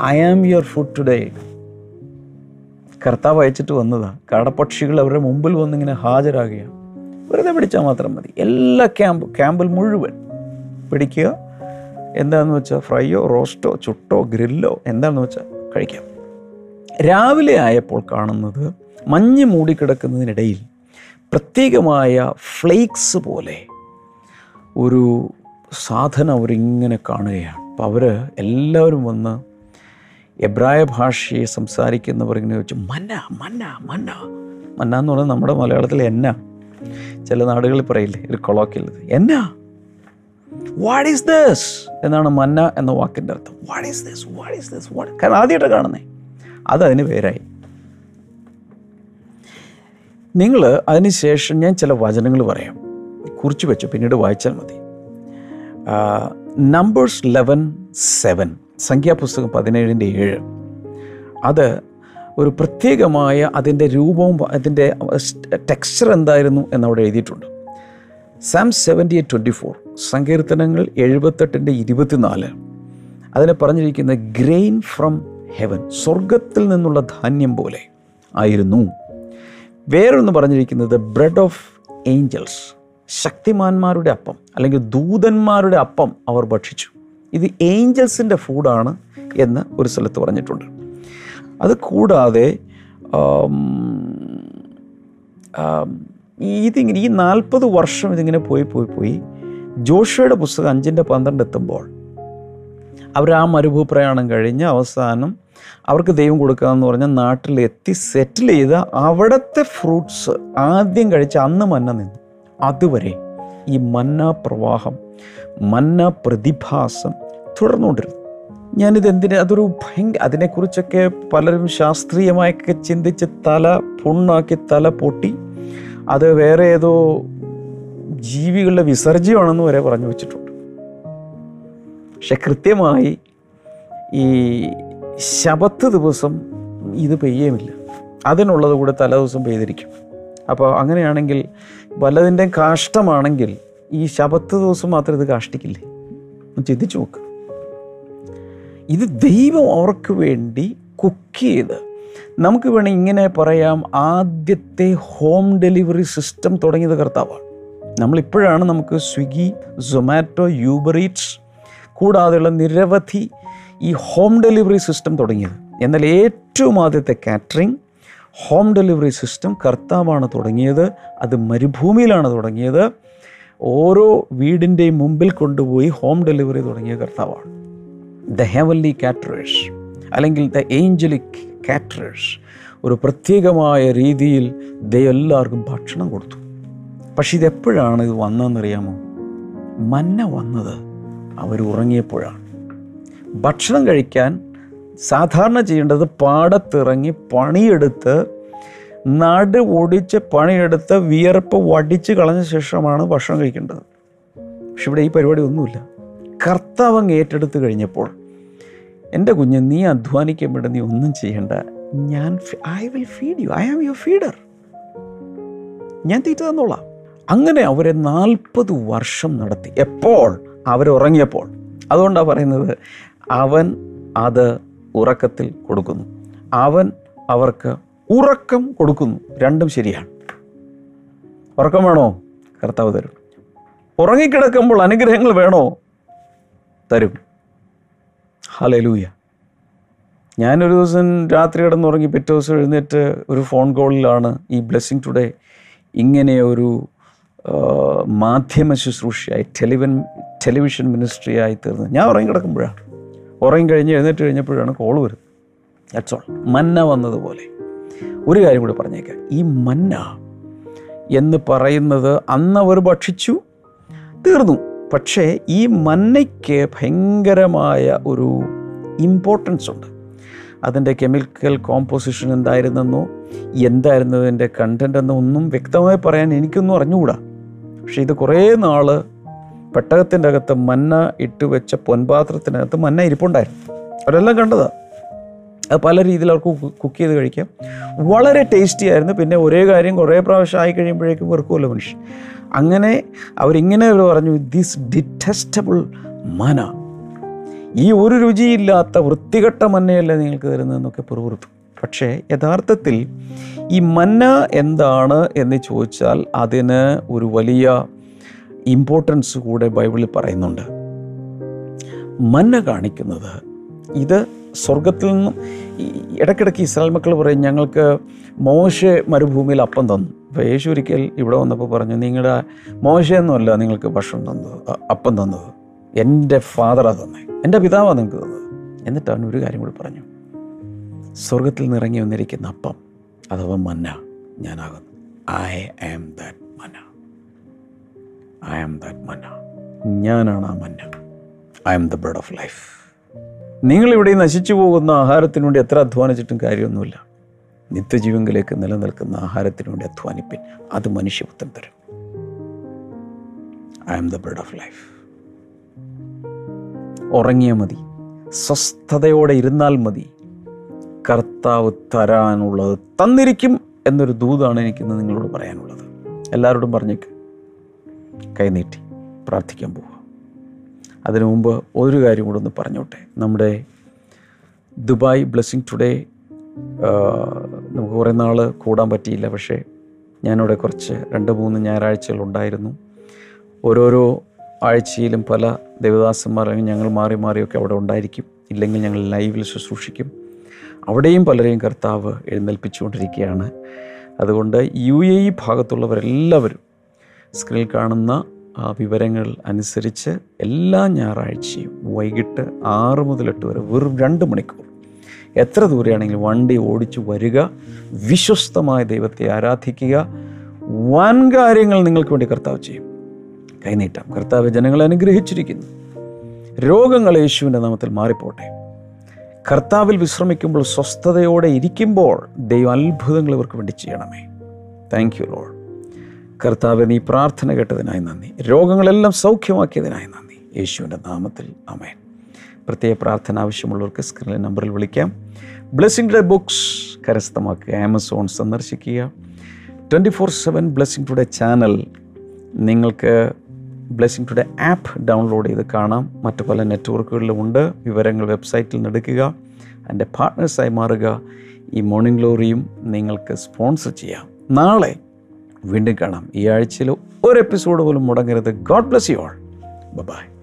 I am your food today കർത്താവ് അയച്ചിട്ട് വന്നതാണ് കാടപ്പക്ഷികൾ അവരുടെ മുമ്പിൽ വന്നിങ്ങനെ ഹാജരാകുകയാണ്. വെറുതെ പിടിച്ചാൽ മാത്രം മതി. എല്ലാ ക്യാമ്പ് ക്യാമ്പിൽ മുഴുവൻ പിടിക്കുക. എന്താണെന്ന് വെച്ചാൽ ഫ്രൈയോ റോസ്റ്റോ ചുട്ടോ ഗ്രില്ലോ എന്താണെന്ന് വെച്ചാൽ കഴിക്കാം. രാവിലെ ആയപ്പോൾ കാണുന്നത് മഞ്ഞ് മൂടിക്കിടക്കുന്നതിനിടയിൽ പ്രത്യേകമായ ഫ്ലേക്സ് പോലെ ഒരു സാധനം അവരിങ്ങനെ കാണുകയാണ്. അപ്പം അവർ എല്ലാവരും വന്ന് എബ്രായ ഭാഷയെ സംസാരിക്കുന്നവർ ഇങ്ങനെ വെച്ച് മന്ന മന്ന മന്ന. മന്ന എന്ന് പറഞ്ഞാൽ നമ്മുടെ മലയാളത്തിൽ എന്നാ. ചില നാടുകളിൽ പറയില്ലേ ഒരു കൊളോക്കിൽ എന്നാ? വാട്ട് ഈസ് ദസ് എന്നാണ് മന്ന എന്ന വാക്കിന്റെ അർത്ഥം. What is this what is this what കാരണം ആദ്യമായിട്ട് കാണുന്നേ. അത് അതിന് പേരായി നിങ്ങൾ അതിനുശേഷം ഞാൻ ചില വചനങ്ങൾ പറയാം. കുറിച്ച് വെച്ചു പിന്നീട് വായിച്ചാൽ മതി. നമ്പേഴ്സ് ലെവൻ സെവൻ സംഖ്യാപുസ്തകം പതിനേഴിന്റെ ഏഴ്. അത് ഒരു പ്രത്യേകമായ അതിന്റെ രൂപവും അതിന്റെ ടെക്സ്ചർ എന്തായിരുന്നു എന്നവിടെ എഴുതിയിട്ടുണ്ട്. Psalm seventy eight twenty four സങ്കീർത്തനങ്ങൾ എഴുപത്തെട്ടിന്റെ ഇരുപത്തിനാല്. അതിനെ പറഞ്ഞിരിക്കുന്ന ഗ്രെയിൻ ഫ്രം ഹെവൻ സ്വർഗത്തിൽ നിന്നുള്ള ധാന്യം പോലെ ആയിരുന്നു. വേറൊന്ന് പറഞ്ഞിരിക്കുന്നത് ബ്രെഡ് ഓഫ് ഏഞ്ചൽസ് ശക്തിമാന്മാരുടെ അപ്പം അല്ലെങ്കിൽ ദൂതന്മാരുടെ അപ്പം അവർ ഭക്ഷിച്ചു. ഇത് ഏഞ്ചൽസിന്റെ ഫുഡാണ് എന്ന് ഒരു സ്ഥലത്ത് പറഞ്ഞിട്ടുണ്ട്. അത് കൂടാതെ ഇതിങ്ങനെ ഈ നാൽപ്പത് വർഷം ഇതിങ്ങനെ പോയി പോയി പോയി ജോഷയുടെ പുസ്തകം അഞ്ചിന്റെ പന്ത്രണ്ട് എത്തുമ്പോൾ അവർ ആ മരുഭൂപ്രയാണം കഴിഞ്ഞ് അവസാനം അവർക്ക് ദൈവം കൊടുക്കുക എന്ന് പറഞ്ഞാൽ നാട്ടിലെത്തി സെറ്റിൽ ചെയ്ത അവിടുത്തെ ഫ്രൂട്ട്സ് ആദ്യം കഴിച്ച് അന്ന് മന്ന നിന്നു. അതുവരെ ഈ മന്ന പ്രവാഹം മന്ന പ്രതിഭാസം തുടർന്നുകൊണ്ടിരുന്നു. ഞാനിത് എന്തിന് അതൊരു ഭയങ്കര അതിനെക്കുറിച്ചൊക്കെ പലരും ശാസ്ത്രീയമായൊക്കെ ചിന്തിച്ച് തല പുണ്ണാക്കി തല പൊട്ടി. അത് വേറെ ഏതോ ജീവികളുടെ വിസർജ്യമാണെന്ന് വരെ പറഞ്ഞു വെച്ചിട്ടുണ്ട്. പക്ഷെ കൃത്യമായി ഈ ശബത്ത് ദിവസം ഇത് പെയ്യുമില്ല. അതിനുള്ളത് കൂടെ തലേ ദിവസം പെയ്തിരിക്കും. അപ്പോൾ അങ്ങനെയാണെങ്കിൽ വല്ലതിന്റെ കാഷ്ടമാണെങ്കിൽ ഈ ശബത്ത് ദിവസം മാത്രം ഇത് കാഷ്ടിക്കില്ലേ? ഒന്ന് ചിന്തിച്ചു നോക്ക്. ഇത് ദൈവം അവർക്ക് വേണ്ടി കുക്ക് ചെയ്ത് നമുക്ക് വേണമെങ്കിൽ ഇങ്ങനെ പറയാം ആദ്യത്തെ ഹോം ഡെലിവറി സിസ്റ്റം തുടങ്ങിയത് കർത്താവാണ്. നമ്മളിപ്പോഴാണ് നമുക്ക് സ്വിഗ്ഗി സൊമാറ്റോ യൂബറീറ്റ്സ് കൂടാതെയുള്ള നിരവധി ഈ ഹോം ഡെലിവറി സിസ്റ്റം തുടങ്ങിയത്. എന്നാൽ ഏറ്റവും ആദ്യത്തെ കാറ്ററിംഗ് ഹോം ഡെലിവറി സിസ്റ്റം കർത്താവാണ് തുടങ്ങിയത്. അത് മരുഭൂമിയിലാണ് തുടങ്ങിയത്. ഓരോ വീടിന്റെയും മുമ്പിൽ കൊണ്ടുപോയി ഹോം ഡെലിവറി തുടങ്ങിയ കർത്താവാണ്. ദ ഹെവൻലി കാറ്ററേഴ്സ് അല്ലെങ്കിൽ ദ ഏഞ്ചലിക് കാറ്ററേഴ്സ് ഒരു പ്രത്യേകമായ രീതിയിൽ ദൈവം എല്ലാവർക്കും ഭക്ഷണം കൊടുത്തു. പക്ഷെ ഇതെപ്പോഴാണ് ഇത് വന്നതെന്നറിയാമോ? മന്ന വന്നത് അവർ ഉറങ്ങിയപ്പോഴാണ്. ഭക്ഷണം കഴിക്കാൻ സാധാരണ ചെയ്യേണ്ടത് പാടത്തിറങ്ങി പണിയെടുത്ത് നട ഒടിച്ച് പണിയെടുത്ത് വിയർപ്പ് വടിച്ച് കളഞ്ഞ ശേഷമാണ് ഭക്ഷണം കഴിക്കേണ്ടത്. പക്ഷെ ഇവിടെ ഈ പരിപാടി ഒന്നുമില്ല. കർത്താവ് ഏറ്റെടുത്ത് കഴിഞ്ഞപ്പോൾ എന്റെ കുഞ്ഞ് നീ അധ്വാനിക്കാൻ വേണ്ട നീ ഒന്നും ചെയ്യേണ്ട. ഞാൻ I will feed you I am your feeder ഞാൻ തീറ്റ തന്നോളാം. അങ്ങനെ അവരെ നാൽപ്പത് വർഷം നടത്തി. എപ്പോൾ? അവരുറങ്ങിയപ്പോൾ അതുകൊണ്ടാണ് പറയുന്നത് അവൻ അത് ഉറക്കത്തിൽ കൊടുക്കുന്നു. അവൻ അവർക്ക് ഉറക്കം കൊടുക്കുന്നു. രണ്ടും ശരിയാണ്. ഉറക്കം വേണോ? കർത്താവ് തരും. ഉറങ്ങിക്കിടക്കുമ്പോൾ അനുഗ്രഹങ്ങൾ വേണോ? തരും. ഹലലൂയ ഞാനൊരു ദിവസം രാത്രി കിടന്നുറങ്ങി പിറ്റേ ദിവസം എഴുന്നേറ്റ് ഒരു ഫോൺ കോളിലാണ് ഈ ബ്ലെസ്സിങ് ടുഡേ ഇങ്ങനെ ഒരു മാധ്യമ ശുശ്രൂഷയായി ടെലിവൻ ടെലിവിഷൻ മിനിസ്ട്രിയായി തീർന്നത് ഞാൻ ഉറങ്ങി കിടക്കുമ്പോഴാണ് ഉറങ്ങി കഴിഞ്ഞ് എഴുന്നേറ്റ് കഴിഞ്ഞപ്പോഴാണ് കോൾ വരുന്നത്. ദാറ്റ്സ് ഓൾ മന്ന വന്നതുപോലെ. ഒരു കാര്യം കൂടി പറഞ്ഞേക്കാം. ഈ മന്ന എന്ന് പറയുന്നത് അന്ന് അവർ ഭക്ഷിച്ചു തീർന്നു. പക്ഷേ ഈ മന്നയ്ക്ക് ഭയങ്കരമായ ഒരു ഇമ്പോർട്ടൻസ് ഉണ്ട്. അതിന്റെ കെമിക്കൽ കോമ്പോസിഷൻ എന്തായിരുന്നെന്നോ എന്തായിരുന്നതിന്റെ കണ്ടന്റ് എന്നോ ഒന്നും വ്യക്തമായി പറയാൻ എനിക്കൊന്നും അറിഞ്ഞുകൂടാ. പക്ഷേ ഇത് കുറേ നാൾ പെട്ടകത്തിന്റെ അകത്ത് മന്ന ഇട്ട് വെച്ച പൊൻപാത്രത്തിനകത്ത് മന്ന ഇരിപ്പുണ്ടായിരുന്നു. അവരെല്ലാം കണ്ടതാണ് അത് പല രീതിയിൽ അവർക്ക് കുക്ക് ചെയ്ത് കഴിക്കാം. വളരെ ടേസ്റ്റി ആയിരുന്നു. പിന്നെ ഒരേ കാര്യം കുറേ പ്രാവശ്യം ആയി കഴിയുമ്പോഴേക്കും വെറുക്കുമല്ലോ മനുഷ്യൻ. അങ്ങനെ അവരിങ്ങനെ അവർ പറഞ്ഞു ദിസ് ഡിറ്റസ്റ്റബിൾ മന ഈ ഒരു രുചിയില്ലാത്ത വൃത്തികെട്ട മന്നയല്ലേ നിങ്ങൾക്ക് തരുന്നതെന്നൊക്കെ പുറപുറത്തു. പക്ഷേ യഥാർത്ഥത്തിൽ ഈ മന്ന എന്താണ് എന്ന് ചോദിച്ചാൽ അതിന് ഒരു വലിയ ഇമ്പോർട്ടൻസ് കൂടെ ബൈബിളിൽ പറയുന്നുണ്ട്. മന്ന കാണിക്കുന്നത് ഇത് സ്വർഗത്തിൽ നിന്നും ഇടയ്ക്കിടയ്ക്ക് ഇസ്രായേൽ മക്കൾ പറയും ഞങ്ങൾക്ക് മോശ മരുഭൂമിയിൽ അപ്പം തന്നു. അപ്പോൾ യേശു ഒരിക്കൽ ഇവിടെ വന്നപ്പോൾ പറഞ്ഞു നിങ്ങളുടെ മോശയൊന്നുമല്ല നിങ്ങൾക്ക് ഭക്ഷണം തന്നത് അപ്പം തന്നത്. എന്റെ ഫാദറാണ് തന്നെ. എന്റെ പിതാവാണ് നിങ്ങൾക്ക് തന്നത്. എന്നിട്ട് അവൻ ഒരു കാര്യം കൂടി പറഞ്ഞു സ്വർഗത്തിൽ നിന്ന് ഇറങ്ങി വന്നിരിക്കുന്ന അപ്പം അഥവാ മന്ന ഞാനാകുന്നു. I am that manna. I am that manna. ഞാനാണ് ആ മന്ന. I am the bread of life നിങ്ങളിവിടെ നശിച്ചു പോകുന്ന ആഹാരത്തിന് വേണ്ടി എത്ര അധ്വാനിച്ചിട്ടും കാര്യമൊന്നുമില്ല. നിത്യജീവങ്കിലേക്ക് നിലനിൽക്കുന്ന ആഹാരത്തിന് വേണ്ടി അധ്വാനിപ്പിൻ. അത് മനുഷ്യപുത്രൻ തരും. I am the bread of life ഉറങ്ങിയാൽ മതി. സ്വസ്ഥതയോടെ ഇരുന്നാൽ മതി. കർത്താവ് തരാനുള്ളത് തന്നിരിക്കും എന്നൊരു ദൂതാണ് എനിക്കിന്ന് നിങ്ങളോട് പറയാനുള്ളത്. എല്ലാവരോടും പറഞ്ഞേക്ക്. കൈനീട്ടി പ്രാർത്ഥിക്കാൻ പോവുക. അതിനു മുമ്പ് ഒരു കാര്യം കൂടെ ഒന്ന് പറഞ്ഞോട്ടെ. നമ്മുടെ ദുബായ് ബ്ലെസ്സിങ് ടുഡേ നമുക്ക് കുറേ നാൾ കൂടാൻ പറ്റിയില്ല. പക്ഷേ ഞാനിവിടെ കുറച്ച് രണ്ട് മൂന്ന് ഞായറാഴ്ചകളുണ്ടായിരുന്നു ഓരോരോ ആഴ്ചയിലും പല ദേവദാസന്മാർ അല്ലെങ്കിൽ ഞങ്ങൾ മാറി മാറിയൊക്കെ അവിടെ ഉണ്ടായിരിക്കും. ഇല്ലെങ്കിൽ ഞങ്ങൾ ലൈവിൽ ശുശ്രൂഷിക്കും. അവിടെയും പലരെയും കർത്താവ് എഴുന്നേൽപ്പിച്ചുകൊണ്ടിരിക്കുകയാണ്. അതുകൊണ്ട് യു എ ഇ ഭാഗത്തുള്ളവരെല്ലാവരും സ്ക്രീനിൽ കാണുന്ന വിവരങ്ങൾ അനുസരിച്ച് എല്ലാ ഞായറാഴ്ചയും വൈകിട്ട് ആറ് മുതൽ എട്ട് വരെ വെറും രണ്ട് മണിക്കൂർ. എത്ര ദൂരെയാണെങ്കിലും വണ്ടി ഓടിച്ചു വരിക വിശ്വസ്തമായ ദൈവത്തെ ആരാധിക്കുക വൻ കാര്യങ്ങൾ നിങ്ങൾക്ക് വേണ്ടി കർത്താവ് ചെയ്യും. കൈനീട്ടാം. കർത്താവ് ജനങ്ങളെ അനുഗ്രഹിച്ചിരിക്കുന്നു. രോഗങ്ങൾ യേശുവിന്റെ നാമത്തിൽ മാറിപ്പോട്ടെ. കർത്താവിൽ വിശ്രമിക്കുമ്പോൾ സ്വസ്ഥതയോടെ ഇരിക്കുമ്പോൾ ദൈവം അത്ഭുതങ്ങൾ ഇവർക്ക് വേണ്ടി ചെയ്യണമേ. താങ്ക് യു ലോൾ കർത്താവ് നീ പ്രാർത്ഥന കേട്ടതിനായി നന്ദി. രോഗങ്ങളെല്ലാം സൗഖ്യമാക്കിയതിനായി നന്ദി. യേശുവിന്റെ നാമത്തിൽ അമേൻ പ്രത്യേക പ്രാർത്ഥന ആവശ്യമുള്ളവർക്ക് സ്ക്രീനിലെ നമ്പറിൽ വിളിക്കാം. ബ്ലെസ്സിംഗ് ബുക്സ് കരസ്ഥമാക്കുക. ആമസോൺ സന്ദർശിക്കുക. Twenty four seven blessing today channel നിങ്ങൾക്ക് ബ്ലെസ്സിംഗ് ടുഡേ ആപ്പ് ഡൗൺലോഡ് ചെയ്ത് കാണാം. മറ്റു പല നെറ്റ്വർക്കുകളിലും ഉണ്ട്. വിവരങ്ങൾ വെബ്സൈറ്റിൽ നിന്ന് എടുക്കുക. എന്റെ പാർട്ട്നേഴ്സായി മാറുക. ഈ മോർണിംഗ് ഗ്ലോറിയും നിങ്ങൾക്ക് സ്പോൺസർ ചെയ്യാം. നാളെ വീണ്ടും കാണാം. ഈ ആഴ്ചയിൽ ഒരു എപ്പിസോഡ് പോലും മുടങ്ങരുത്. God bless you all bye